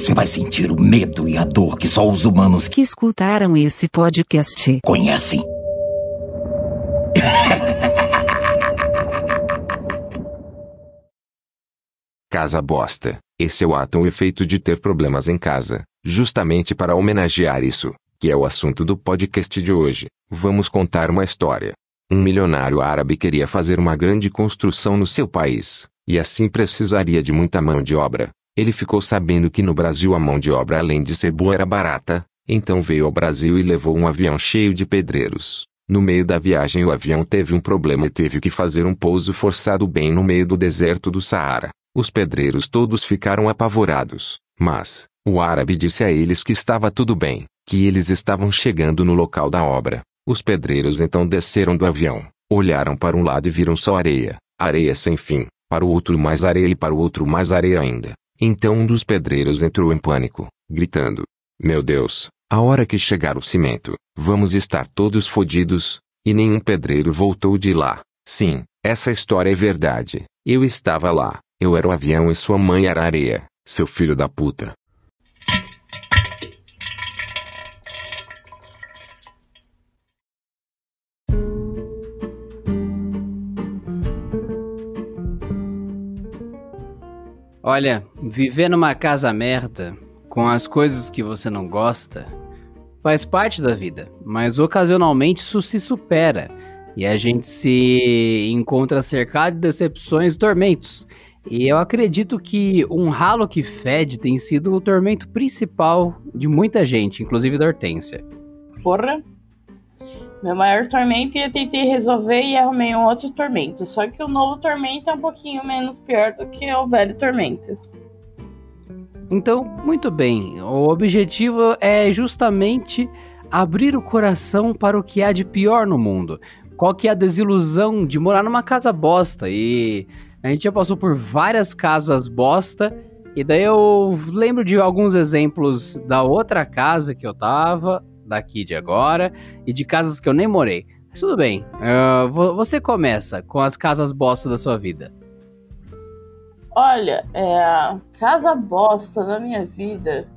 você vai sentir o medo e a dor que só os humanos que escutaram esse podcast conhecem. Casa bosta. Esse é o ato ou efeito de ter problemas em casa. Justamente para homenagear isso, que é o assunto do podcast de hoje, vamos contar uma história. Um milionário árabe queria fazer uma grande construção no seu país, e assim precisaria de muita mão de obra. Ele ficou sabendo que no Brasil a mão de obra além de ser boa era barata, então veio ao Brasil e levou um avião cheio de pedreiros. No meio da viagem o avião teve um problema e teve que fazer um pouso forçado bem no meio do deserto do Saara. Os pedreiros todos ficaram apavorados, mas, o árabe disse a eles que estava tudo bem, que eles estavam chegando no local da obra. Os pedreiros então desceram do avião, olharam para um lado e viram só areia, areia sem fim, para o outro mais areia e para o outro mais areia ainda. Então um dos pedreiros entrou em pânico, gritando: Meu Deus, a hora que chegar o cimento, vamos estar todos fodidos. E nenhum pedreiro voltou de lá. Sim, essa história é verdade. Eu estava lá, eu era o avião e sua mãe era a areia, seu filho da puta. Olha, viver numa casa merda, com as coisas que você não gosta, faz parte da vida, mas ocasionalmente isso se supera e a gente se encontra cercado de decepções e tormentos. E eu acredito que um ralo que fede tem sido o tormento principal de muita gente, inclusive da Hortência. Porra, meu maior tormento e eu tentei resolver e arrumei um outro tormento. Só que o novo tormento é um pouquinho menos pior do que o velho tormento. Então, muito bem. O objetivo é justamente abrir o coração para o que há de pior no mundo. Qual que é a desilusão de morar numa casa bosta? E a gente já passou por várias casas bosta. E daí eu lembro de alguns exemplos da outra casa que eu tava, daqui de agora e de casas que eu nem morei. Mas tudo bem, uh, você começa com as casas bosta da sua vida. Olha, é, casa bosta da minha vida.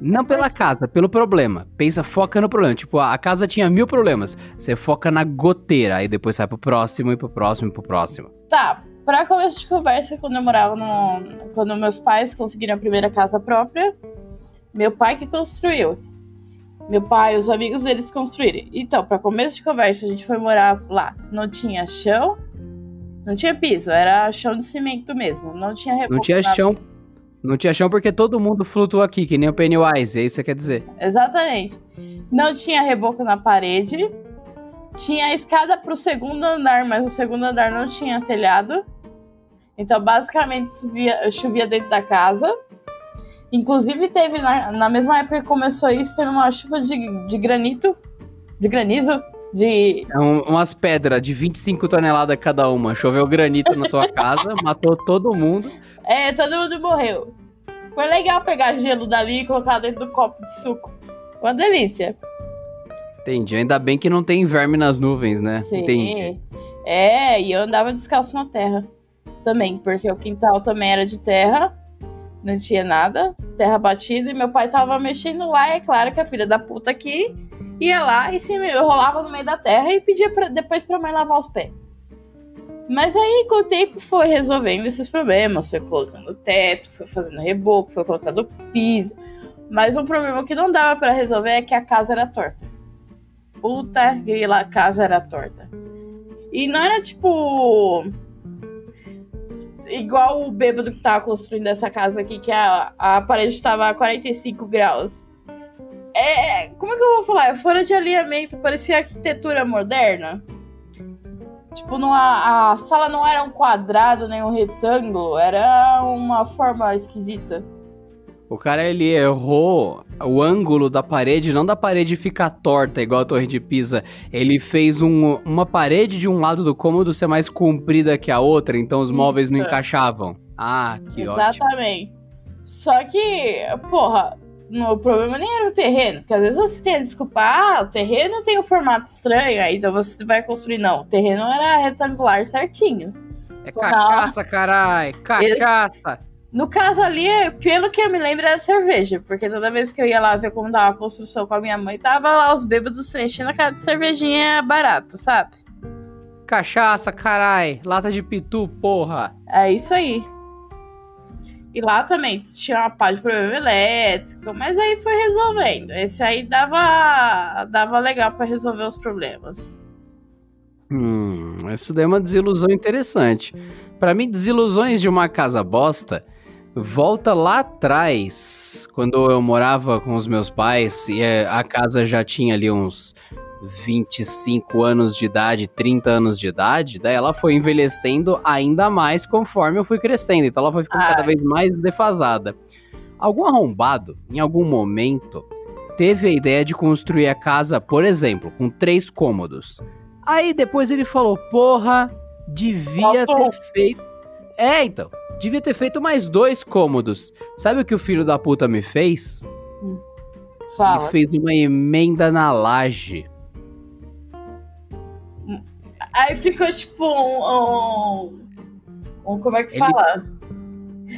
Não pela casa, pelo problema. Pensa, foca no problema. Tipo, a casa tinha mil problemas. Você foca na goteira, aí depois vai pro próximo, e pro próximo, e pro próximo. Tá, pra começo de conversa, quando eu morava no. Quando meus pais conseguiram a primeira casa própria, meu pai que construiu. Meu pai, os amigos eles construíram. Então, para começo de conversa, a gente foi morar lá. Não tinha chão, não tinha piso, era chão de cimento mesmo. Não tinha reboco. Não tinha chão. Não tinha chão porque todo mundo flutuou aqui, que nem o Pennywise, é isso que você quer dizer. Exatamente. Não tinha reboco na parede. Tinha escada pro segundo andar, mas o segundo andar não tinha telhado. Então, basicamente, chovia, chovia dentro da casa. Inclusive, teve, na, na mesma época que começou isso, teve uma chuva de, de granito, de granizo, de. É um, umas pedras de 25 toneladas cada uma. Choveu granito na tua casa, matou todo mundo. É, todo mundo morreu. Foi legal pegar gelo dali e colocar dentro do copo de suco. Uma delícia. Entendi. Ainda bem que não tem verme nas nuvens, né? Sim. Entendi. É, e eu andava descalço na terra também, porque o quintal também era de terra não tinha nada, terra batida, e meu pai tava mexendo lá, e é claro que a filha da puta aqui ia lá e se rolava no meio da terra e pedia pra, depois pra mãe lavar os pés. Mas aí, com o tempo, foi resolvendo esses problemas, foi colocando teto, foi fazendo reboco, foi colocando piso. Mas um problema que não dava para resolver é que a casa era torta. Puta grila, a casa era torta. E não era tipo igual o bêbado que tava construindo essa casa aqui, que a, a parede estava a 45 graus. É. Como é que eu vou falar? É fora de alinhamento, parecia arquitetura moderna. Tipo, não, a, a sala não era um quadrado nem um retângulo, era uma forma esquisita. O cara ele errou o ângulo da parede, não da parede ficar torta igual a Torre de Pisa. Ele fez um, uma parede de um lado do cômodo ser mais comprida que a outra, então os móveis Isso. não encaixavam. Ah, que Exatamente. ótimo. Exatamente. Só que, porra, o problema nem era o terreno, porque às vezes você tem a desculpa, ah, o terreno tem um formato estranho, aí então você vai construir. Não, o terreno era retangular certinho. É cachaça, carai, cachaça. No caso ali, pelo que eu me lembro, era cerveja. Porque toda vez que eu ia lá ver como tava a construção com a minha mãe, tava lá os bêbados se enchendo a cara de cervejinha barata, sabe? Cachaça, carai. Lata de pitu, porra. É isso aí. E lá também tinha uma parte de problema elétrico, mas aí foi resolvendo. Esse aí dava, dava legal pra resolver os problemas. Hum, isso daí é uma desilusão interessante. Pra mim, desilusões de uma casa bosta volta lá atrás, quando eu morava com os meus pais e eh, a casa já tinha ali uns 25 anos de idade, 30 anos de idade, daí ela foi envelhecendo ainda mais conforme eu fui crescendo, então ela foi ficando Ai. cada vez mais defasada. Algum arrombado, em algum momento, teve a ideia de construir a casa, por exemplo, com três cômodos. Aí depois ele falou: porra, devia Faltou. ter feito. É, então. Devia ter feito mais dois cômodos. Sabe o que o filho da puta me fez? Fala. Ele fez uma emenda na laje. Aí ficou tipo um. um, um- como é que Ele- fala?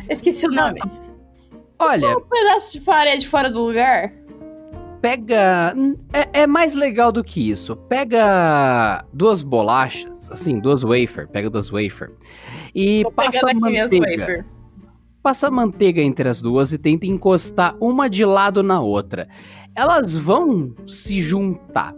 Esqueci o nome. Olha, Um pedaço de parede fora do lugar. Pega. É, é mais legal do que isso. Pega duas bolachas, assim, duas wafer. Pega duas wafer. E Tô passa manteiga. Passa manteiga entre as duas e tenta encostar uma de lado na outra. Elas vão se juntar,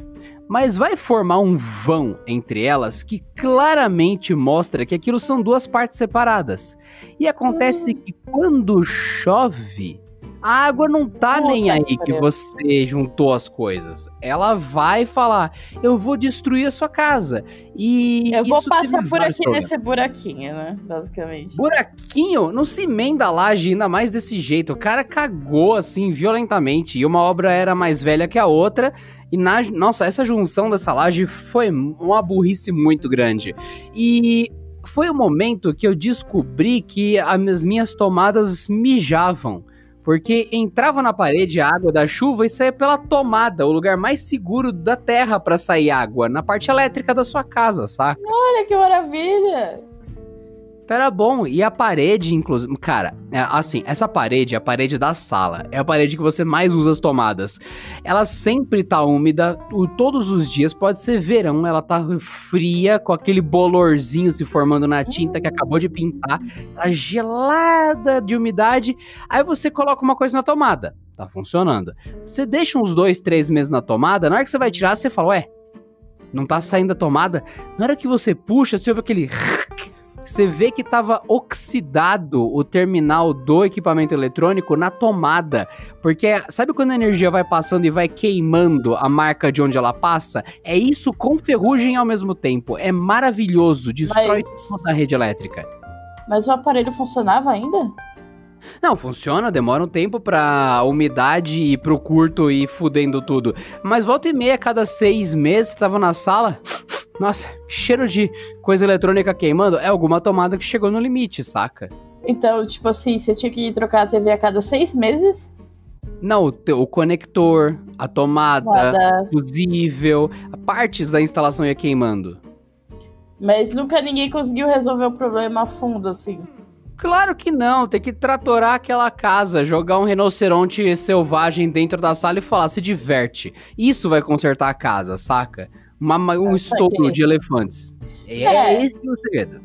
mas vai formar um vão entre elas que claramente mostra que aquilo são duas partes separadas. E acontece que quando chove, a água não tá Puta nem aí que você juntou as coisas. Ela vai falar: "Eu vou destruir a sua casa". E Eu vou passar por aqui problemas. nesse buraquinho, né? Basicamente. Buraquinho não se emenda a laje ainda mais desse jeito. O cara cagou assim violentamente. E uma obra era mais velha que a outra. E na, nossa, essa junção dessa laje foi uma burrice muito grande. E foi o momento que eu descobri que as minhas tomadas mijavam. Porque entrava na parede a água da chuva e saía pela tomada, o lugar mais seguro da terra pra sair água, na parte elétrica da sua casa, saca? Olha que maravilha! Então era bom. E a parede, inclusive. Cara, é, assim, essa parede é a parede da sala. É a parede que você mais usa as tomadas. Ela sempre tá úmida. todos os dias. Pode ser verão. Ela tá fria, com aquele bolorzinho se formando na tinta que acabou de pintar. Tá gelada de umidade. Aí você coloca uma coisa na tomada. Tá funcionando. Você deixa uns dois, três meses na tomada. Na hora que você vai tirar, você fala, ué. Não tá saindo a tomada. Na hora que você puxa, você ouve aquele. Você vê que tava oxidado o terminal do equipamento eletrônico na tomada. Porque sabe quando a energia vai passando e vai queimando a marca de onde ela passa? É isso com ferrugem ao mesmo tempo. É maravilhoso. Destrói toda a rede elétrica. Mas o aparelho funcionava ainda? Não, funciona, demora um tempo pra umidade ir pro curto e fudendo tudo. Mas volta e meia, cada seis meses, tava na sala. Nossa, cheiro de coisa eletrônica queimando. É alguma tomada que chegou no limite, saca? Então, tipo assim, você tinha que trocar a TV a cada seis meses? Não, o, o conector, a tomada, Nada. fusível, partes da instalação ia queimando. Mas nunca ninguém conseguiu resolver o problema a fundo, assim. Claro que não, tem que tratorar aquela casa, jogar um rinoceronte selvagem dentro da sala e falar, se diverte. Isso vai consertar a casa, saca? Uma- um Eu estouro saquei. de elefantes. É, É. esse o segredo.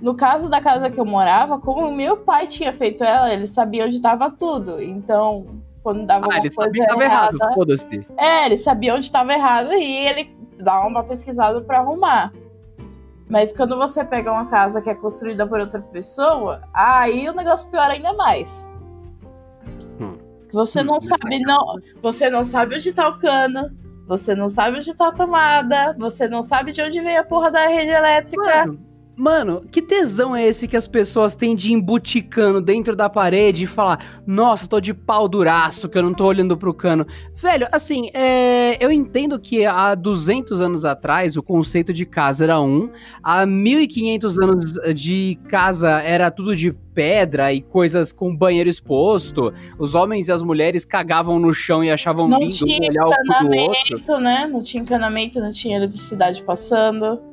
No caso da casa que eu morava, como o meu pai tinha feito ela, ele sabia onde tava tudo. Então, quando dava Ah, ele coisa sabia que tava errada, errado, foda-se. É, ele sabia onde estava errado e ele dava uma pesquisada pra arrumar. Mas quando você pega uma casa que é construída por outra pessoa, aí o negócio piora ainda mais. Hum. Você não Hum, sabe, não. Você não sabe onde tá o cano. Você não sabe onde tá a tomada. Você não sabe de onde vem a porra da rede elétrica. Mano, mano, que tesão é esse que as pessoas têm de ir embuticando dentro da parede e falar, nossa, tô de pau duraço que eu não tô olhando pro cano. Velho, assim, é, eu entendo que há 200 anos atrás o conceito de casa era um, há 1500 anos de casa era tudo de pedra e coisas com banheiro exposto. Os homens e as mulheres cagavam no chão e achavam Não lindo tinha olhar o cu do outro. encanamento, né? Não tinha encanamento, não tinha eletricidade passando.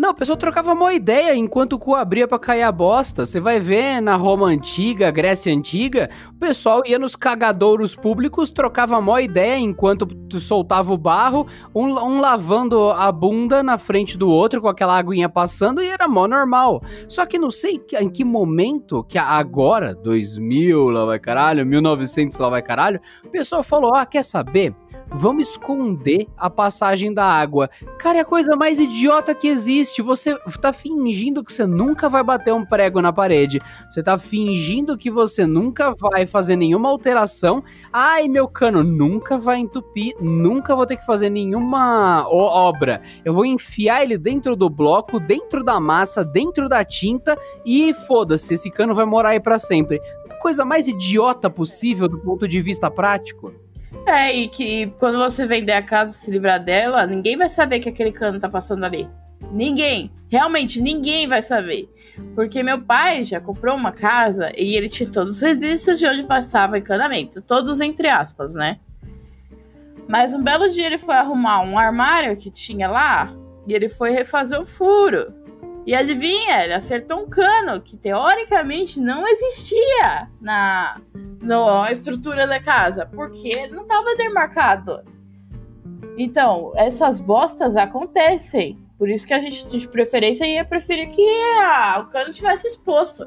Não, a pessoa trocava uma ideia enquanto o cu abria pra cair a bosta. Você vai ver na Roma Antiga, Grécia Antiga, o pessoal ia nos cagadouros públicos, trocava mó ideia enquanto soltava o barro, um, um lavando a bunda na frente do outro com aquela aguinha passando e era mó normal. Só que não sei em que momento, que agora, 2000 lá vai caralho, 1900 lá vai caralho, o pessoal falou, ah, quer saber? Vamos esconder a passagem da água. Cara, é a coisa mais idiota que existe. Você tá fingindo que você nunca vai bater um prego na parede. Você tá fingindo que você nunca vai fazer nenhuma alteração. Ai, meu cano nunca vai entupir, nunca vou ter que fazer nenhuma obra. Eu vou enfiar ele dentro do bloco, dentro da massa, dentro da tinta e foda-se, esse cano vai morar aí pra sempre. A coisa mais idiota possível do ponto de vista prático. É, e que quando você vender a casa e se livrar dela, ninguém vai saber que aquele cano tá passando ali. Ninguém. Realmente, ninguém vai saber. Porque meu pai já comprou uma casa e ele tinha todos os registros de onde passava encanamento. Todos entre aspas, né? Mas um belo dia ele foi arrumar um armário que tinha lá e ele foi refazer o furo. E adivinha, ele acertou um cano que teoricamente não existia na, na estrutura da casa, porque não estava demarcado. Então, essas bostas acontecem. Por isso que a gente, de preferência, ia preferir que ah, o cano tivesse exposto.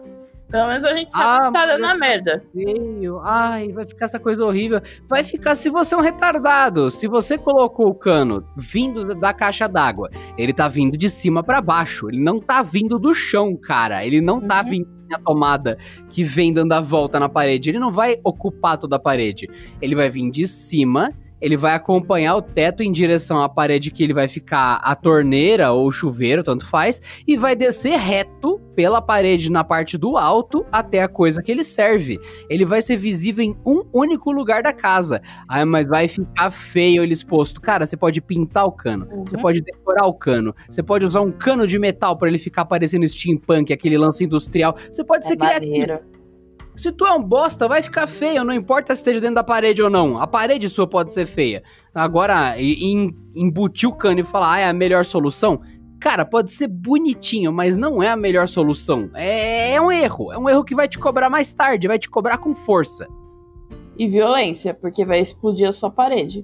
Pelo menos a gente sabe Ah, que tá dando a merda. Feio. Ai, vai ficar essa coisa horrível. Vai ficar se você é um retardado. Se você colocou o cano vindo da- da caixa d'água, ele tá vindo de cima pra baixo. Ele não tá vindo do chão, cara. Ele não tá Uhum. vindo na tomada que vem dando a volta na parede. Ele não vai ocupar toda a parede. Ele vai vir de cima. Ele vai acompanhar o teto em direção à parede que ele vai ficar a torneira ou o chuveiro, tanto faz, e vai descer reto pela parede na parte do alto até a coisa que ele serve. Ele vai ser visível em um único lugar da casa. Ah, mas vai ficar feio ele exposto. Cara, você pode pintar o cano, Uhum. você pode decorar o cano, você pode usar um cano de metal pra ele ficar parecendo steampunk, aquele lance industrial. Você pode ser É criativo. maneiro. Se tu é um bosta, vai ficar feio, não importa se esteja dentro da parede ou não. A parede sua pode ser feia. Agora, em- embutir o cano e falar, ah, é a melhor solução. Cara, pode ser bonitinho, mas não é a melhor solução. É, é um erro. É um erro que vai te cobrar mais tarde, vai te cobrar com força. E violência, porque vai explodir a sua parede.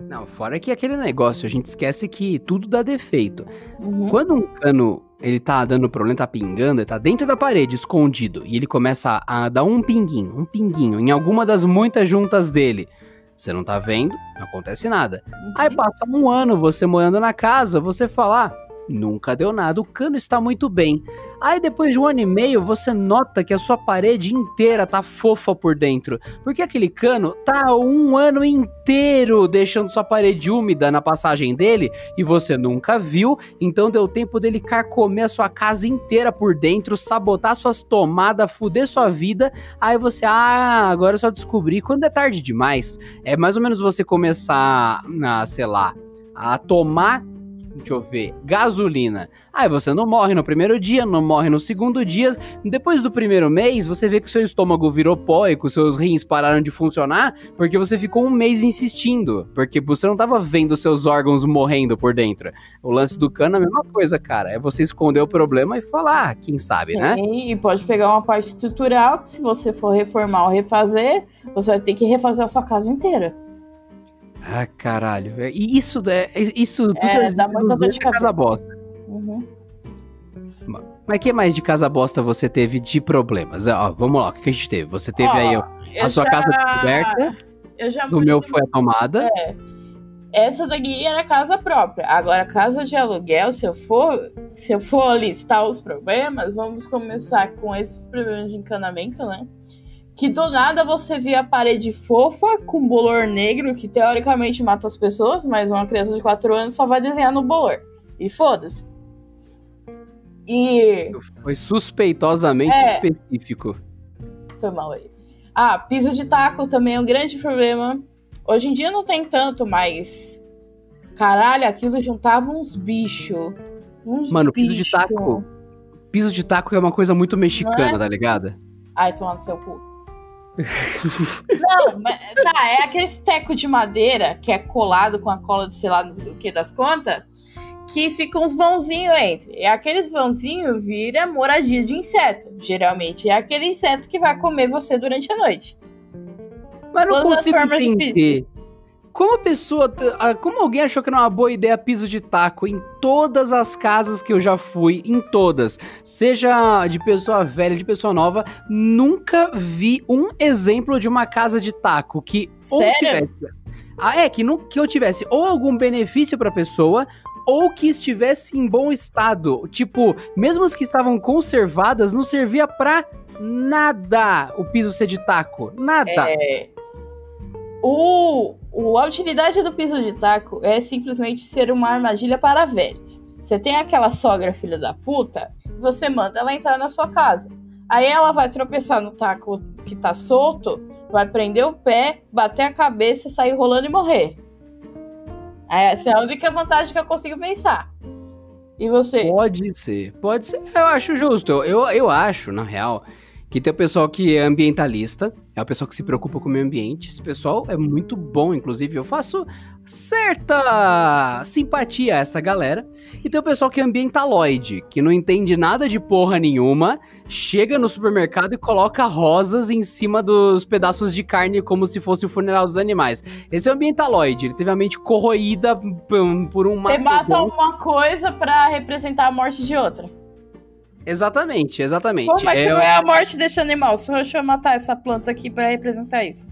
Não, fora que aquele negócio, a gente esquece que tudo dá defeito. Uhum. Quando um cano ele tá dando problema, tá pingando, ele tá dentro da parede, escondido, e ele começa a dar um pinguinho, um pinguinho, em alguma das muitas juntas dele. Você não tá vendo, não acontece nada. Aí passa um ano você morando na casa, você fala, ah, nunca deu nada, o cano está muito bem. Aí depois de um ano e meio você nota que a sua parede inteira tá fofa por dentro, porque aquele cano tá um ano inteiro deixando sua parede úmida na passagem dele e você nunca viu, então deu tempo dele carcomer a sua casa inteira por dentro, sabotar suas tomadas, fuder sua vida. Aí você, ah, agora eu só descobri quando é tarde demais. É mais ou menos você começar a, sei lá, a tomar, deixa eu ver, gasolina. Aí você não morre no primeiro dia, não morre no segundo dia. Depois do primeiro mês, você vê que seu estômago virou pó e que seus rins pararam de funcionar porque você ficou um mês insistindo. Porque você não tava vendo seus órgãos morrendo por dentro. O lance do cano é a mesma coisa, cara. É você esconder o problema e falar, ah, quem sabe, Sim, né? e pode pegar uma parte estrutural que se você for reformar ou refazer, você vai ter que refazer a sua casa inteira. Ah, caralho. É, E isso, é, isso tudo É, é, dá muita dor de casa bosta. Uhum. Mas que mais de casa bosta você teve de problemas? Ó, vamos lá, o que a gente teve? Você teve aí ó, a eu sua já- casa descoberta, Eu já morei meu foi a tomada. Essa daqui era casa própria. Agora, casa de aluguel, se eu for, se eu for listar os problemas, vamos começar com esses problemas de encanamento, né? Que do nada você via a parede fofa com bolor negro, que teoricamente mata as pessoas, mas uma criança de 4 anos só vai desenhar no bolor. E foda-se. E. Foi suspeitosamente É. específico. Foi mal aí. Ah, piso de taco também é um grande problema. Hoje em dia não tem tanto, mas. Caralho, aquilo juntava uns bichos. Uns Mano, piso de bicho. taco. Piso de taco é uma coisa muito mexicana, Não tá ligado? Ai, toma no seu cu. Não, mas, tá, é aquele teco de madeira que é colado com a cola de sei lá do que das contas. que ficam uns vãozinhos entre. E aqueles vãozinhos vira moradia de inseto. Geralmente é aquele inseto que vai comer você durante a noite. Mas não Todas as consigo entender. Como a pessoa. Como alguém achou que era uma boa ideia piso de taco em todas as casas que eu já fui, em todas, seja de pessoa velha, de pessoa nova, nunca vi um exemplo de uma casa de taco que ou Sério? tivesse. Ah, é, que, não, que eu tivesse ou algum benefício pra pessoa. Ou que estivesse em bom estado. Tipo, mesmo as que estavam conservadas, não servia pra nada o piso ser de taco. Nada. É, o, o- a utilidade do piso de taco é simplesmente ser uma armadilha para velhos. Você tem aquela sogra filha da puta, você manda ela entrar na sua casa. Aí ela vai tropeçar no taco que tá solto, vai prender o pé, bater a cabeça, sair rolando e morrer. Essa é a única vantagem que eu consigo pensar. E você? Pode ser, pode ser. Eu acho justo. Eu, eu, eu acho, na real, que tem o pessoal que é ambientalista, é o pessoal que se preocupa com o meio ambiente. Esse pessoal é muito bom, inclusive. Eu faço certa simpatia a essa galera. E tem o pessoal que é ambientaloide, que não entende nada de porra nenhuma, chega no supermercado e coloca rosas em cima dos pedaços de carne como se fosse o funeral dos animais. Esse é o ambientaloide, ele teve a mente corroída por, por um Você mata uma coisa pra representar a morte de outra. Exatamente, exatamente. Como é que É, não é a morte desse animal? Se eu matar essa planta aqui pra representar isso.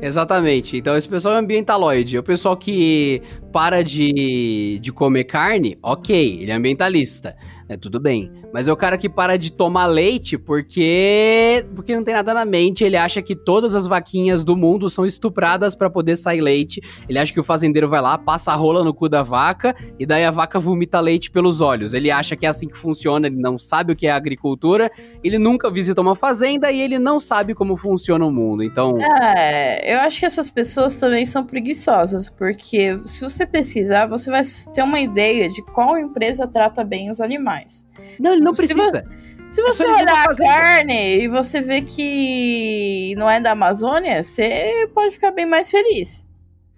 Exatamente. Então, esse pessoal é ambientaloide. O pessoal que para de, de comer carne, ok, ele é ambientalista. É tudo bem. Mas é o cara que para de tomar leite porque porque não tem nada na mente. Ele acha que todas as vaquinhas do mundo são estupradas pra poder sair leite. Ele acha que o fazendeiro vai lá, passa a rola no cu da vaca e daí a vaca vomita leite pelos olhos. Ele acha que é assim que funciona. Ele não sabe o que é agricultura. Ele nunca visitou uma fazenda e ele não sabe como funciona o mundo. Então, É, eu acho que essas pessoas também são preguiçosas, porque se você pesquisar, você vai ter uma ideia de qual empresa trata bem os animais. Não, ele não Se precisa. Se É você ele olhar a carne e você ver que não é da Amazônia, você pode ficar bem mais feliz.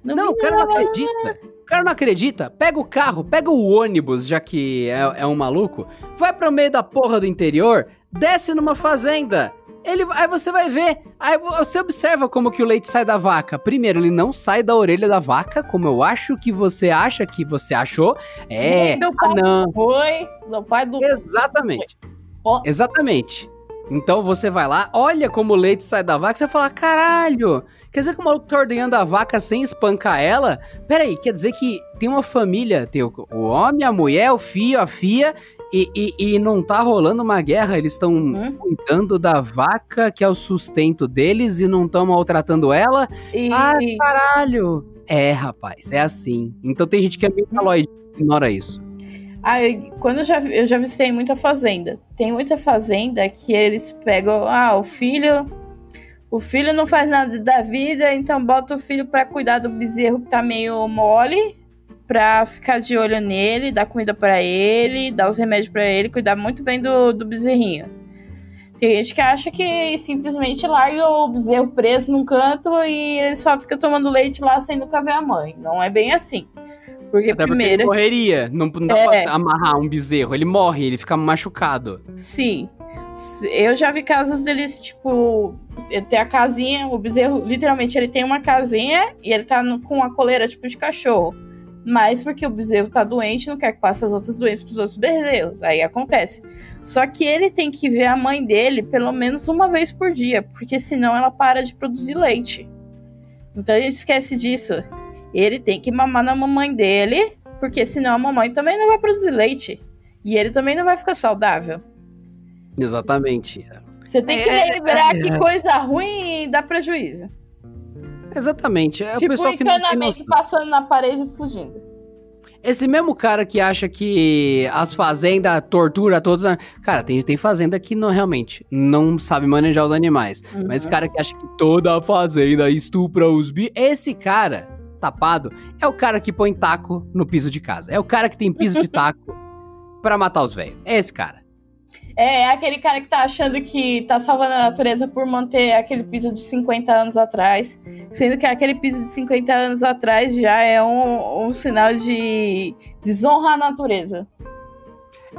Não, o cara não acredita. O cara não acredita. Pega o carro, pega o ônibus, já que é, é um maluco, vai pro meio da porra do interior, desce numa fazenda. Ele, aí você vai ver. Aí você observa como que o leite sai da vaca. Primeiro, ele não sai da orelha da vaca, como eu acho que você acha que você achou. É. do Ah, pai não. foi, do pai do. Exatamente. Ó. Exatamente. Então você vai lá, olha como o leite sai da vaca, você fala, caralho, quer dizer que o maluco tá ordenhando a vaca sem espancar ela? Peraí, quer dizer que tem uma família, tem o, o homem, a mulher, o filho, a filha, e, e, e não tá rolando uma guerra, eles estão Hum? cuidando da vaca, que é o sustento deles, e não estão maltratando ela? E, Ai, caralho! É, rapaz, é assim. Então tem gente que é ambientaloide, ignora isso. Ah, eu- quando eu já, eu já visitei muita fazenda. Tem muita fazenda que eles pegam, ah, o filho, o filho não faz nada da vida, então bota o filho pra cuidar do bezerro que tá meio mole, pra ficar de olho nele, dar comida pra ele, dar os remédios pra ele, cuidar muito bem do, do bezerrinho. Tem gente que acha que simplesmente larga o bezerro preso num canto e ele só fica tomando leite lá sem nunca ver a mãe. Não é bem assim. Porque Até porque primeiro. ele morreria. Não, não dá É. pra amarrar um bezerro. Ele morre, ele fica machucado. Sim. Eu já vi casos deles, tipo, ter a casinha, o bezerro, literalmente, ele tem uma casinha e ele tá no- com a coleira, tipo, de cachorro. Mas porque o bezerro tá doente, não quer que passe as outras doenças pros outros bezerros. Aí acontece. Só que ele tem que ver a mãe dele pelo menos uma vez por dia, porque senão ela para de produzir leite. Então a gente esquece disso. Ele tem que mamar na mamãe dele, porque senão a mamãe também não vai produzir leite. E ele também não vai ficar saudável. Exatamente. Você tem que É, lembrar é. que coisa ruim dá prejuízo. Exatamente. É o tipo um pessoal que não tem encanamento noção. passando na parede e explodindo. Esse mesmo cara que acha que as fazendas tortura todos. Cara, tem, tem fazenda que não realmente não sabe manejar os animais. Mas esse Uhum. cara que acha que toda a fazenda estupra os bi. Esse cara, tapado, é o cara que põe taco no piso de casa. É o cara que tem piso de taco pra matar os velhos. É esse cara. É, é aquele cara que tá achando que tá salvando a natureza por manter aquele piso de 50 anos atrás. Sendo que aquele piso de 50 anos atrás já é um, um sinal de desonra à natureza.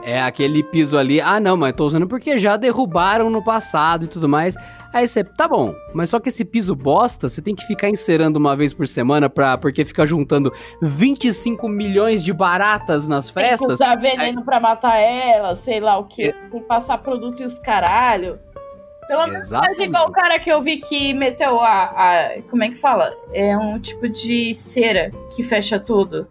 É aquele piso ali. Ah, não, mas tô usando porque já derrubaram no passado e tudo mais. Aí você, tá bom, mas só que esse piso bosta, você tem que ficar encerando uma vez por semana pra, porque fica juntando 25 milhões de baratas nas Tem que usar veneno pra matar ela, sei lá o que. Tem que passar produto e os caralho. Pelo menos faz igual o cara que eu vi que meteu a, a. Como é que fala? É um tipo de cera que fecha tudo.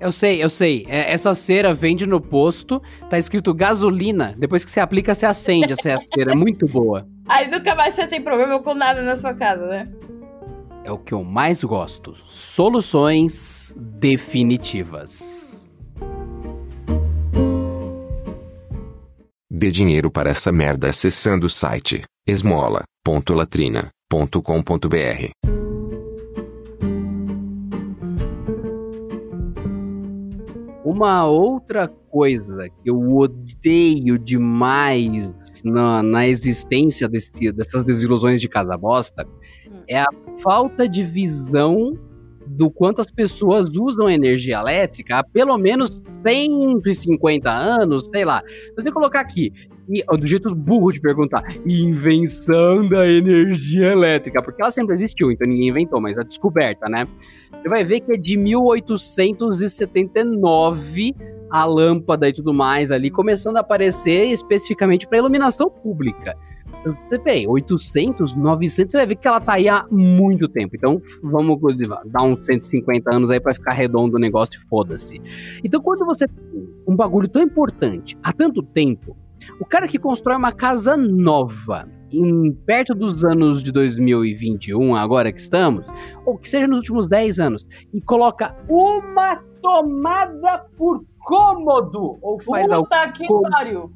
Eu sei, eu sei. É, essa cera vende no posto, tá escrito gasolina. Depois que você aplica, você acende essa cera. É muito boa. Aí nunca mais você tem problema com nada na sua casa, né? É o que eu mais gosto. Soluções definitivas. Dê dinheiro para essa merda acessando o site esmola.latrina.com.br. Uma outra coisa que eu odeio demais na, na existência desse- dessas desilusões de casa bosta é a falta de visão do quanto as pessoas usam energia elétrica há pelo menos 150 anos, sei lá. Se você colocar aqui, e, do jeito burro de perguntar, invenção da energia elétrica, porque ela sempre existiu, então ninguém inventou, mas a descoberta, né? Você vai ver que é de 1879 a lâmpada e tudo mais ali, começando a aparecer especificamente para iluminação pública. Então, você vê, 800, 900, você vai ver que ela tá aí há muito tempo. Então, vamos dar uns 150 anos aí para ficar redondo o negócio e foda-se. Então, quando você tem um bagulho tão importante há tanto tempo, o cara que constrói uma casa nova, em perto dos anos de 2021, agora que estamos, ou que seja nos últimos 10 anos, e coloca uma tomada por cômodo, ou faz, Puta que como- pariu.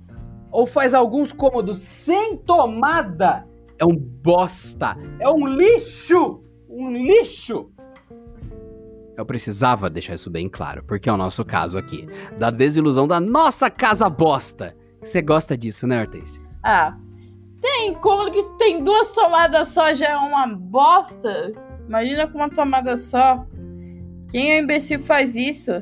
ou faz alguns cômodos sem tomada, é um bosta, é um lixo, um lixo. Eu precisava deixar isso bem claro, porque é o nosso caso aqui, da desilusão da nossa casa bosta. Você gosta disso, né, Hortense? Ah, tem como que tem duas tomadas só já é uma bosta? Imagina com uma tomada só. Quem é imbecil que faz isso?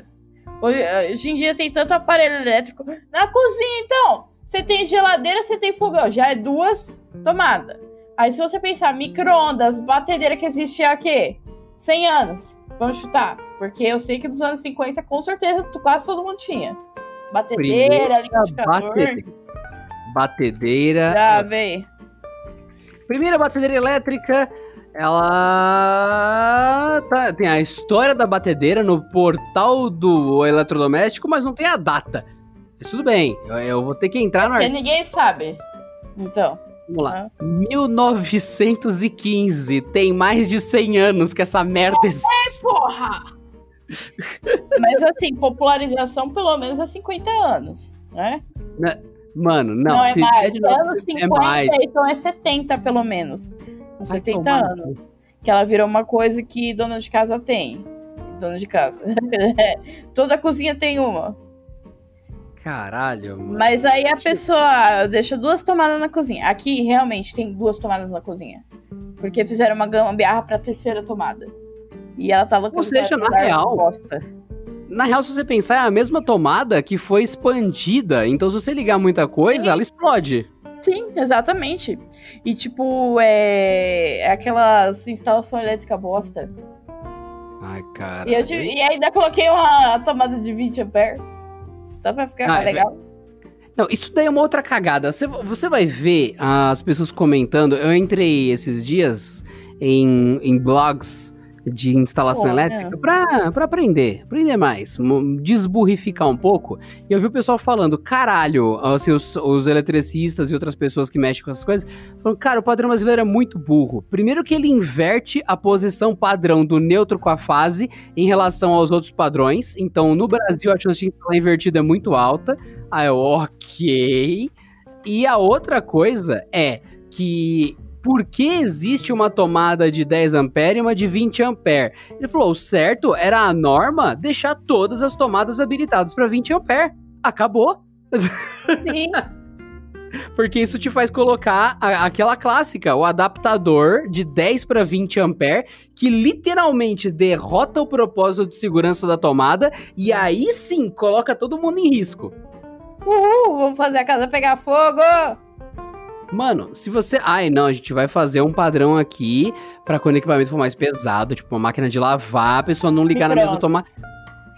Hoje, em dia tem tanto aparelho elétrico. Na cozinha, então, você tem geladeira, você tem fogão, já é duas tomadas. Aí se você pensar, micro-ondas, batedeira que existe há quê? 100 anos. Vamos chutar. Porque eu sei que nos anos 50, com certeza, quase todo mundo tinha. Batedeira, liquidificador. Bate- Batedeira. Já veio. Primeira batedeira elétrica, ela tá- tem a história da batedeira no portal do eletrodoméstico, mas não tem a data. Mas tudo bem, eu, eu vou ter que entrar no Porque ninguém sabe. Então. Vamos lá. 1915, tem mais de 100 anos que essa merda existe. Porra! Mas assim, popularização pelo menos é 50 anos, né? Mano, não, Não, é mais. de Anos 1900 50, é mais. então é 70 pelo menos. Uns Vai 70 tomar no anos. Que ela virou uma coisa que dona de casa tem. Dona de casa. Toda cozinha tem uma. Caralho, mano. Mas aí a pessoa deixa duas tomadas na cozinha. Aqui realmente tem duas tomadas na cozinha. Porque fizeram uma gambiarra pra terceira tomada. E ela tá louca Ou seja, na real, Bosta. Na real, se você pensar, é a mesma tomada que foi expandida. Então, se você ligar muita coisa, Sim. ela explode. Sim, exatamente. E tipo, é, é aquelas instalação elétrica bosta. Ai, cara. E, eu tive- e ainda coloquei uma tomada de 20 ampere. Só pra ficar Ah, mais é legal. Não, isso daí é uma outra cagada. Você, você vai ver as pessoas comentando. Eu entrei esses dias em, em blogs de instalação Olha. elétrica pra, pra aprender, aprender mais, desburrificar um pouco. E eu vi o pessoal falando, caralho, assim, os, os eletricistas e outras pessoas que mexem com essas coisas, falando, cara, o padrão brasileiro é muito burro. Primeiro que ele inverte a posição padrão do neutro com a fase em relação aos outros padrões. Então, no Brasil, a chance de instalar invertido é muito alta. Aí eu, ok. E a outra coisa é que por que existe uma tomada de 10 ampere e uma de 20 ampere? Ele falou, o certo era a norma deixar todas as tomadas habilitadas para 20 ampere. Acabou. Sim. Porque isso te faz colocar a- aquela clássica, o adaptador de 10 para 20 ampere, que literalmente derrota o propósito de segurança da tomada e aí sim coloca todo mundo em risco. Uhul, vamos fazer a casa pegar fogo! Mano, se você. Ai, não, a gente vai fazer um padrão aqui pra quando o equipamento for mais pesado, tipo uma máquina de lavar, a pessoa não ligar na mesma tomada.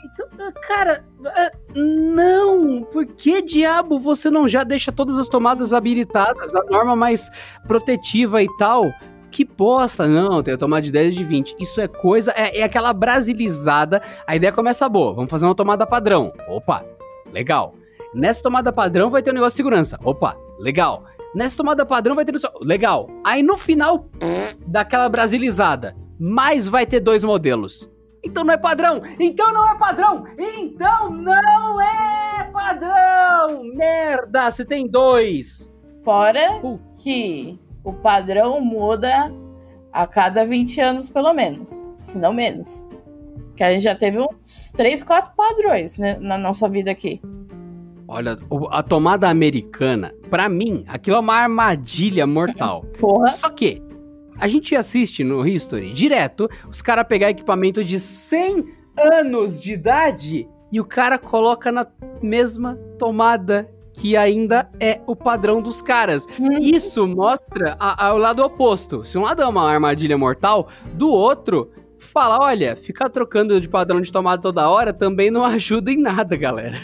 Então, cara, ah, não! Por que diabo você não já deixa todas as tomadas habilitadas, a norma mais protetiva e tal? Que bosta! Não, tem a tomada de 10 e de 20. Isso é coisa. É, é aquela brasilizada. A ideia começa boa. Vamos fazer uma tomada padrão. Opa, legal. Nessa tomada padrão vai ter um negócio de segurança. Opa, legal. Nessa tomada padrão vai ter. Legal. Aí no final, daquela brasilizada, mais vai ter dois modelos. Então não é padrão! Então não é padrão! Então não é padrão! Merda, você tem dois! Fora Putz. que o padrão muda a cada 20 anos, pelo menos. Se não menos. Que a gente já teve uns 3, 4 padrões né, na nossa vida aqui. Olha, a tomada americana, pra mim, aquilo é uma armadilha mortal. Porra. Só que a gente assiste no History direto os caras pegar equipamento de 100 anos de idade e o cara coloca na mesma tomada que ainda é o padrão dos caras. Isso mostra a- a- o lado oposto. Se um lado é uma armadilha mortal, do outro fala, olha, ficar trocando de padrão de tomada toda hora também não ajuda em nada, galera.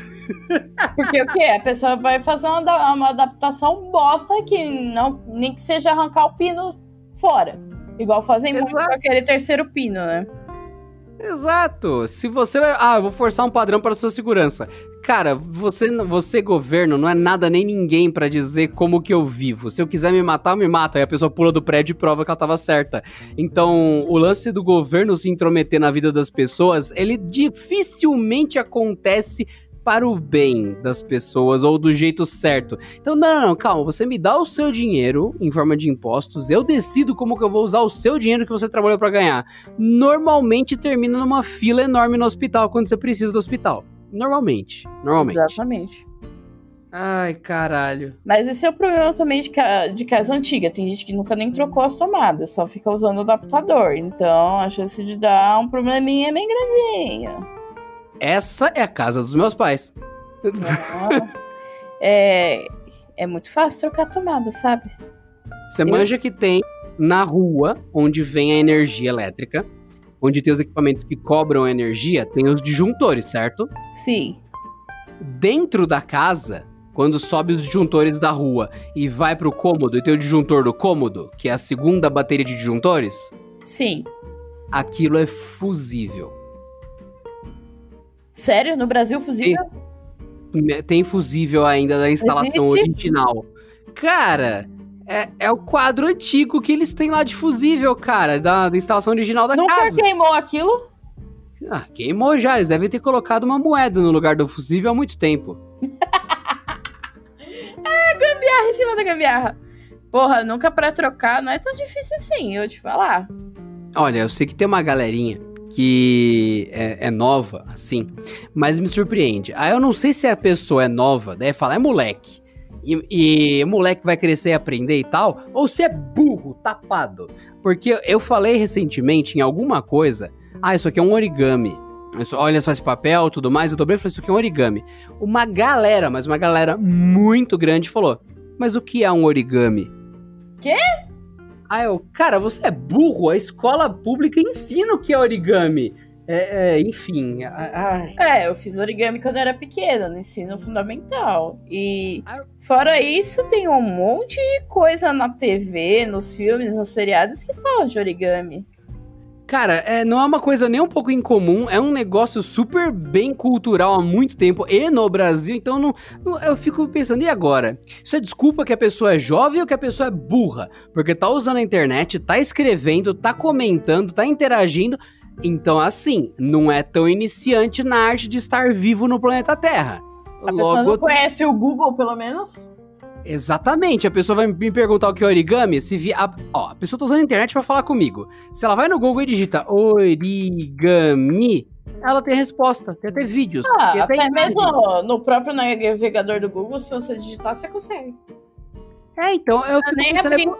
Porque o quê? A pessoa vai fazer uma, uma adaptação bosta que não, nem que seja arrancar o pino fora. Igual fazem muito com Exato. aquele terceiro pino, né? Exato. Se você vai. Ah, eu vou forçar um padrão para sua segurança. Cara, você, você governo, não é nada nem ninguém pra dizer como que eu vivo. Se eu quiser me matar, eu me mato. Aí a pessoa pula do prédio e prova que ela tava certa. Então, o lance do governo se intrometer na vida das pessoas, ele dificilmente acontece para o bem das pessoas ou do jeito certo. Então, não, não, não, calma. Você me dá o seu dinheiro em forma de impostos, eu decido como que eu vou usar o seu dinheiro que você trabalhou pra ganhar normalmente termina numa fila enorme no hospital quando você precisa do hospital. Normalmente. Normalmente. Exatamente. Ai, caralho. Mas esse é o problema também de, ca- de casa antiga. Tem gente que nunca nem trocou as tomadas, só fica usando o adaptador. Então a chance de dar um probleminha é bem grandinha. Essa é a casa dos meus pais. É, é muito fácil trocar a tomada, sabe? Você manja que tem na rua, onde vem a energia elétrica, onde tem os equipamentos que cobram a energia, tem os disjuntores, certo? Sim. Dentro da casa, quando sobe os disjuntores da rua e vai pro cômodo e tem o disjuntor do cômodo, que é a segunda bateria de disjuntores, Sim. aquilo é fusível. Sério? No Brasil, fusível? Tem fusível ainda da instalação Existe? original. Cara, é, é o quadro antigo que eles têm lá de fusível, cara, da, da instalação original da Nunca casa. queimou aquilo? Ah, queimou já, eles devem ter colocado uma moeda no lugar do fusível há muito tempo. Gambiarra em cima da gambiarra. Porra, nunca pra trocar não é tão difícil assim, eu te falar. Olha, eu sei que tem uma galerinha que é, é nova, assim, mas me surpreende. Aí eu não sei se a pessoa é nova, daí fala, é moleque. E, e moleque vai crescer e aprender e tal, ou se é burro, tapado. Porque eu falei recentemente em alguma coisa, ah, isso aqui é um origami. Olha só esse papel, tudo mais, eu dobrei e falei, isso aqui é um origami. Uma galera, mas uma galera muito grande falou, mas o que é um origami? Quê? Aí eu, cara, você é burro, a escola pública ensina o que é origami. É, é, enfim. É, eu fiz origami quando eu era pequena, no ensino fundamental. E fora isso, tem um monte de coisa na TV, nos filmes, nos seriados que falam de origami. Cara, é, não é uma coisa nem um pouco incomum, é um negócio super bem cultural há muito tempo e no Brasil, então não, não- eu fico pensando, e agora? Isso é desculpa que a pessoa é jovem ou que a pessoa é burra? Porque tá usando a internet, tá escrevendo, tá comentando, tá interagindo. Então, assim, não é tão iniciante na arte de estar vivo no planeta Terra. A pessoa não conhece o Google, pelo menos? Exatamente, a pessoa vai me perguntar o que é origami, se vi... a... Ó, a pessoa tá usando a internet pra falar comigo. Se ela vai no Google e digita origami, ela tem resposta, tem até vídeos. Ah, tem até imagens. mesmo no próprio navegador do Google, se você digitar, você consegue. É, então, eu fico nem pensando, é abri.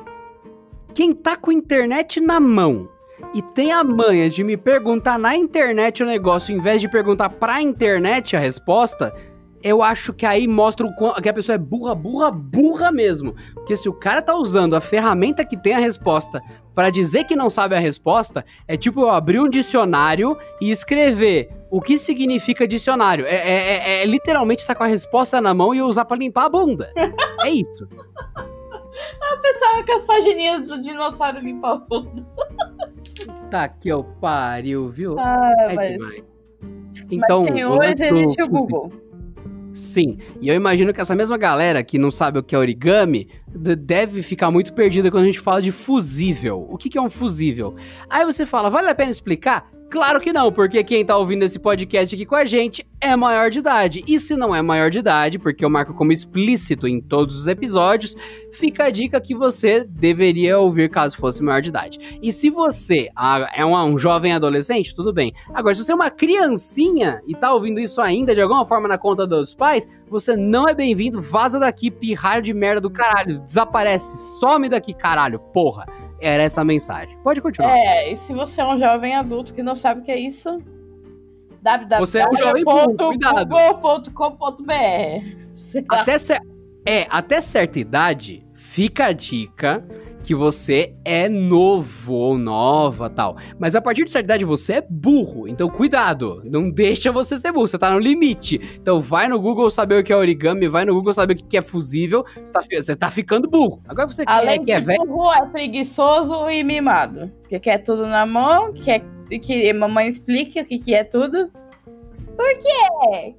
quem tá com internet na mão e tem a manha de me perguntar na internet o negócio, em vez de perguntar pra internet a resposta, eu acho que aí mostra o quão- que a pessoa é burra, burra, burra mesmo. Porque se o cara tá usando a ferramenta que tem a resposta pra dizer que não sabe a resposta, é tipo eu abrir um dicionário e escrever o que significa dicionário. É, é- é- é literalmente estar com a resposta na mão e usar pra limpar a bunda. É isso. O pessoal com as pagininhas do dinossauro limpar o fundo. Tá que eu pariu, viu? Ah, é mas, demais. Então, mas senhores, existe o. Google. Sim, e eu imagino que essa mesma galera que não sabe o que é origami de- deve ficar muito perdida quando a gente fala de fusível. O que é um fusível? Aí você fala, vale a pena explicar? Claro que não, porque quem tá ouvindo esse podcast aqui com a gente é maior de idade. E se não é maior de idade, porque eu marco como explícito em todos os episódios, fica a dica que você deveria ouvir caso fosse maior de idade. E se você ah, é um, um jovem adolescente, tudo bem. Agora, se você é uma criancinha e tá ouvindo isso ainda de alguma forma na conta dos pais, você não é bem-vindo, vaza daqui, pirralho de merda do caralho, desaparece, some daqui, caralho, porra. Era essa a mensagem. Pode continuar. É, e se você é um jovem adulto que não sabe o que é isso, é um www.google.com.br. Até cer- É, até certa idade, fica a dica que você é novo ou nova tal. Mas a partir de certa idade você é burro. Então cuidado, não deixa você ser burro, você tá no limite. Então vai no Google saber o que é origami, vai no Google saber o que é fusível, você tá, você tá ficando burro. Agora você quer, Além quer de velho. burro, é preguiçoso e mimado. Que quer tudo na mão, quer que mamãe explique o que, que é tudo. Por quê?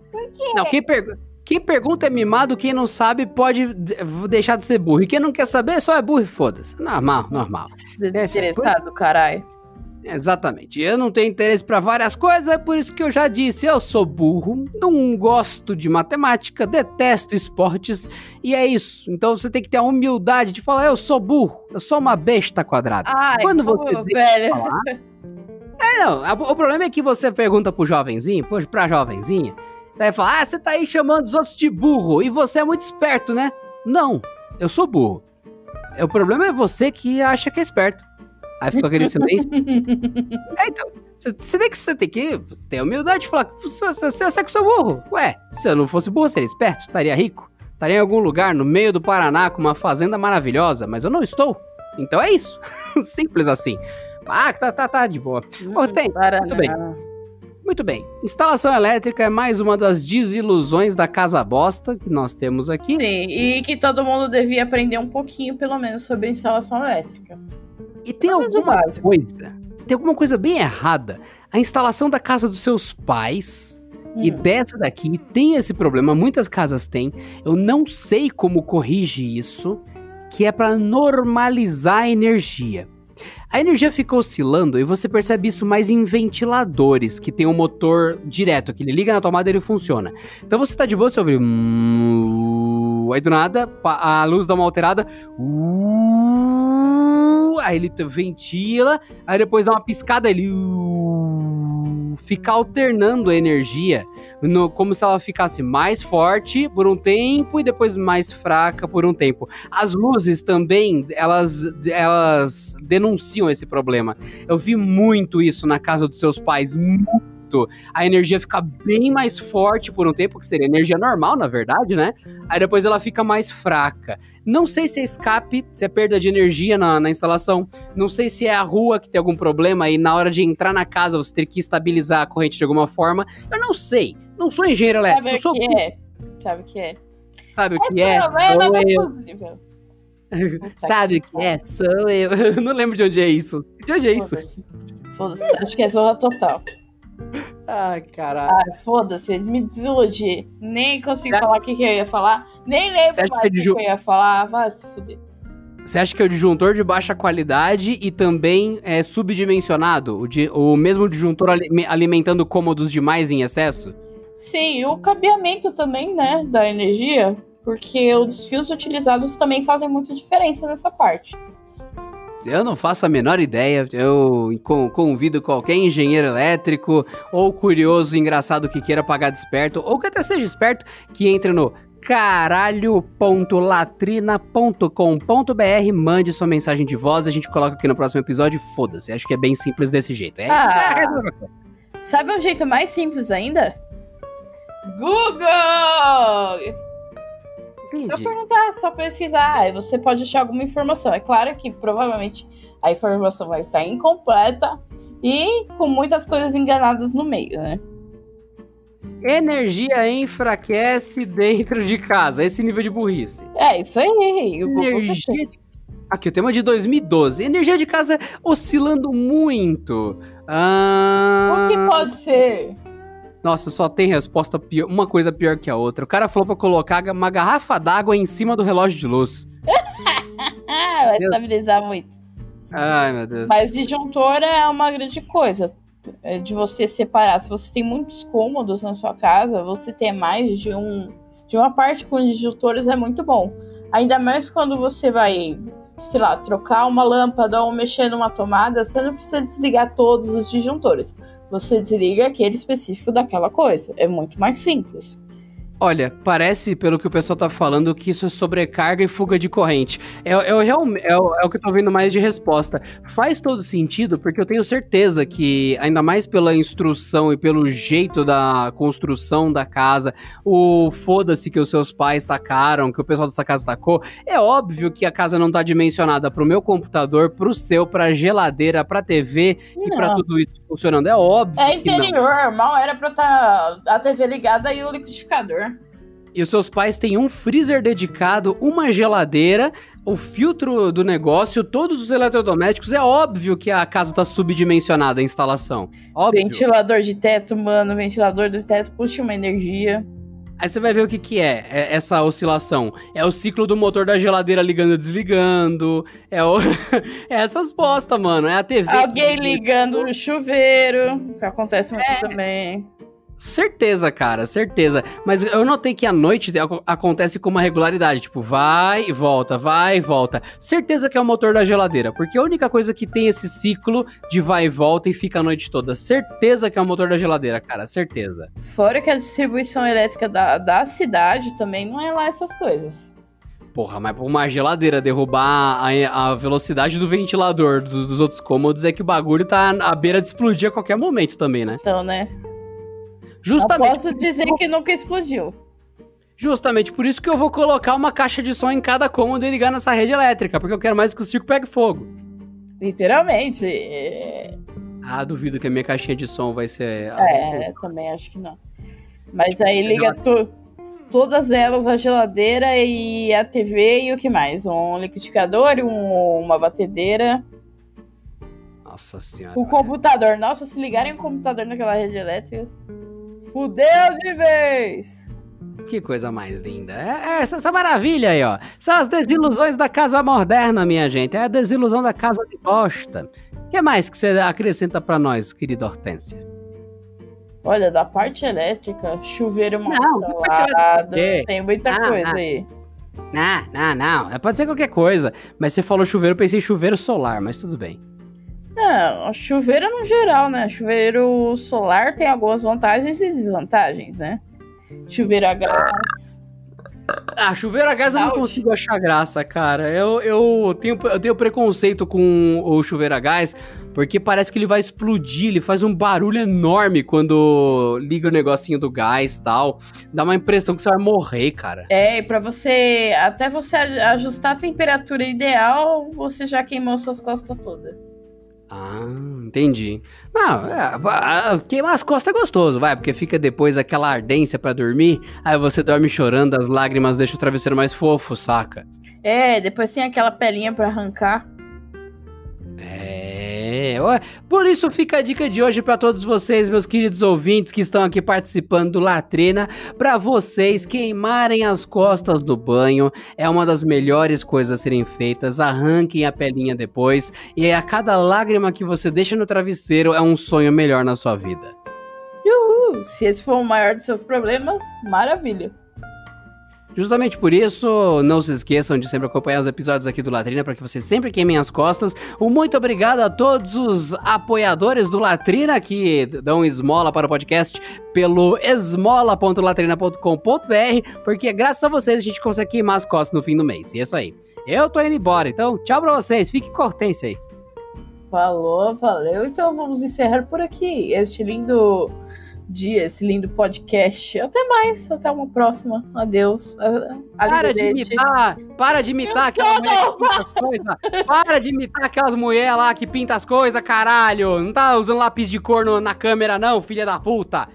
Não, quem, pergu- quem pergunta é mimado, quem não sabe pode de- deixar de ser burro. E quem não quer saber só é burro e foda-se. Normal, normal. Desinteressado, caralho. Exatamente. Eu não tenho interesse pra várias coisas, é por isso que eu já disse, eu sou burro, não gosto de matemática, detesto esportes e é isso. Então você tem que ter a humildade de falar, eu sou burro, eu sou uma besta quadrada. Ai, Quando pô, você deixa velho. falar. É, não, o problema é que você pergunta pro jovenzinho, pô, pra jovenzinha, daí fala, ah, você tá aí chamando os outros de burro e você é muito esperto, né? Não, eu sou burro. O problema é você que acha que é esperto. Aí fica aquele silêncio. É, então, você tem que, você tem que ter humildade de falar que você, que sou burro. Ué, se eu não fosse burro, seria esperto, estaria rico. Estaria em algum lugar no meio do Paraná com uma fazenda maravilhosa, mas eu não estou. Então é isso. Simples assim. Ah, tá, tá, tá, de boa. Ô, tem, Para, muito bem. Muito bem. Instalação elétrica é mais uma das desilusões da casa bosta que nós temos aqui. Sim, e que todo mundo devia aprender um pouquinho, pelo menos, sobre instalação elétrica. E tem alguma coisa, tem alguma coisa bem errada. A instalação da casa dos seus pais e Hum. dessa daqui tem esse problema, muitas casas têm. Eu não sei como corrige isso, que é para normalizar a energia. A energia fica oscilando e você percebe isso mais em ventiladores, que tem um motor direto, que ele liga na tomada e ele funciona. Então você tá de boa, você ouve. "Hum", Aí do nada, a luz dá uma alterada. "Uh", Aí ele ventila, aí depois dá uma piscada, ele "Uh", fica alternando a energia, no- como se ela ficasse mais forte por um tempo e depois mais fraca por um tempo. As luzes também, elas, elas denunciam esse problema. Eu vi muito isso na casa dos seus pais, muito. A energia fica bem mais forte por um tempo, que seria energia normal, na verdade, né? Aí depois ela fica mais fraca. Não sei se é escape, se é perda de energia na, na instalação. Não sei se é a rua que tem algum problema e na hora de entrar na casa você ter que estabilizar a corrente de alguma forma. Eu não sei. Não sou engenheiro elétrico. Sabe eu sou o que é? Sabe o que é? Sabe o que é? Problema Sou é possível. Sabe o que é? Sou eu. Não lembro de onde é isso. De onde é isso? Foda-se. Foda-se. Acho que é zorra total. Ai, caralho. Ai, foda-se, me desiludi. Nem consigo falar o que, que eu ia falar. Nem lembro mais é o que, que eu ia falar. Vai se fuder. Você acha que é o disjuntor de baixa qualidade e também é subdimensionado? O, di- o mesmo disjuntor ali- alimentando cômodos demais em excesso? Sim, e o cabeamento também, né, da energia. Porque os fios utilizados também fazem muita diferença nessa parte. Eu não faço a menor ideia. Eu con- convido qualquer engenheiro elétrico ou curioso, engraçado que queira pagar desperto, ou que até seja esperto, que entre no caralho.latrina.com.br. Mande sua mensagem de voz, a gente coloca aqui no próximo episódio. Foda-se, acho que é bem simples desse jeito. É, Ah. Sabe um jeito mais simples ainda? Google! Só perguntar, só pesquisar. Aí você pode achar alguma informação. É claro que provavelmente a informação vai estar incompleta e com muitas coisas enganadas no meio, né? Energia enfraquece dentro de casa. Esse nível de burrice. É isso aí. Energia. Aqui, o tema de 2012. Energia de casa oscilando muito. Ah... O que pode ser? Nossa, só tem resposta pior, uma coisa pior que a outra. O cara falou pra colocar uma garrafa d'água em cima do relógio de luz. Vai estabilizar muito. Ai, meu Deus. Mas disjuntor é uma grande coisa. é De você separar. Se você tem muitos cômodos na sua casa, você ter mais de um de uma parte com disjuntores é muito bom. Ainda mais quando você vai, sei lá, trocar uma lâmpada ou mexer numa tomada, você não precisa desligar todos os disjuntores. Você desliga aquele específico daquela coisa. É muito mais simples. Olha, parece, pelo que o pessoal tá falando, que isso é sobrecarga e fuga de corrente. É, é, é o- é o que eu tô vendo mais de resposta. Faz todo sentido, porque eu tenho certeza que, ainda mais pela instrução e pelo jeito da construção da casa, o foda-se que os seus pais tacaram, que o pessoal dessa casa tacou, é óbvio que a casa não tá dimensionada pro meu computador, pro seu, pra geladeira, pra TV e pra Não. tudo isso funcionando. É óbvio É que não. interior, mal era pra estar a TV ligada e o liquidificador. E os seus pais têm um freezer dedicado, uma geladeira, o filtro do negócio, todos os eletrodomésticos. É óbvio que a casa tá subdimensionada a instalação. Óbvio. Ventilador de teto, mano. Ventilador de teto puxa uma energia. Aí você vai ver o que que é, é essa oscilação. É o ciclo do motor da geladeira ligando e desligando. É, o... é essas bosta, mano. É a TV. Alguém que- ligando o chuveiro, que acontece muito É. também. Certeza, cara, certeza. Mas eu notei que à noite ac- acontece com uma regularidade. Tipo, vai e volta, vai e volta. Certeza que é o motor da geladeira. Porque a única coisa que tem esse ciclo de vai e volta e fica a noite toda. Certeza que é o motor da geladeira, cara. Certeza. Fora que a distribuição elétrica da, da cidade também não é lá essas coisas. Porra, mas uma geladeira derrubar a, a velocidade do ventilador do- dos outros cômodos é que o bagulho tá à beira de explodir a qualquer momento também, né? Então, né? Justamente. posso dizer que nunca explodiu. Justamente por isso que eu vou colocar uma caixa de som em cada cômodo e ligar nessa rede elétrica, porque eu quero mais que o circo pegue fogo. Literalmente. Ah, duvido que a minha caixinha de som vai ser. é, também acho que não. Mas aí liga to- todas elas, a geladeira e a TV e o que mais? Um liquidificador um- uma batedeira. Nossa senhora. O computador. Nossa, se ligarem o computador naquela rede elétrica. Fudeu de vez! Que coisa mais linda. É, é essa, essa maravilha aí, ó. São as desilusões da casa moderna, minha gente. É a desilusão da casa de bosta. O que mais que você acrescenta pra nós, querida Hortência? Olha, da parte elétrica, chuveiro mal instalado. Tem muita Ah, coisa ah. aí. Não, não, não. Pode ser qualquer coisa. Mas você falou chuveiro, eu pensei em chuveiro solar, mas tudo bem. Não, chuveiro no geral, né? Chuveiro solar tem algumas vantagens e desvantagens, né? Chuveiro a gás. Ah, chuveiro a gás eu não consigo achar graça, cara. Eu, eu, tenho, eu tenho preconceito com o chuveiro a gás, porque parece que ele vai explodir, ele faz um barulho enorme quando liga o negocinho do gás e tal. Dá uma impressão que você vai morrer, cara. É, e pra você. Até você ajustar a temperatura ideal, você já queimou suas costas todas. Ah, entendi. Não, é, ah, queimar as costas é gostoso, vai, porque fica depois aquela ardência pra dormir, aí você dorme chorando, as lágrimas deixam o travesseiro mais fofo, saca? É, depois tem aquela pelinha pra arrancar. É, ué, por isso fica a dica de hoje pra todos vocês, meus queridos ouvintes que estão aqui participando do Latrina, pra vocês queimarem as costas do banho, é uma das melhores coisas a serem feitas, arranquem a pelinha depois, e a cada lágrima que você deixa no travesseiro é um sonho melhor na sua vida. Uhul! Se esse for o maior dos seus problemas, maravilha. Justamente por isso, não se esqueçam de sempre acompanhar os episódios aqui do Latrina para que vocês sempre queimem as costas. Um muito obrigado a todos os apoiadores do Latrina que dão esmola para o podcast pelo esmola.latrina.com.br, porque graças a vocês a gente consegue queimar as costas no fim do mês. E é isso aí. Eu tô indo embora, então tchau pra vocês. Fique com aí. Falou, valeu. Então vamos encerrar por aqui este lindo dia, esse lindo podcast. Até mais, até uma próxima. Adeus. Para de imitar, para de imitar aquela mulher que pinta as coisas. Para de imitar aquelas mulheres lá que pinta as coisas, caralho. Não tá usando lápis de cor no, na câmera, não, filha da puta.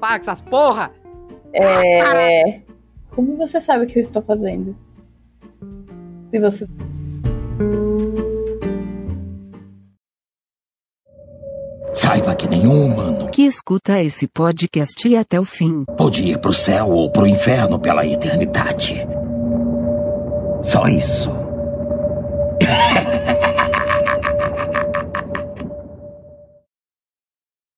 Para com essas porra. É. Como você sabe o que eu estou fazendo? E você. Saiba que nenhum humano que escuta esse podcast até o fim pode ir pro céu ou pro inferno pela eternidade. Só isso.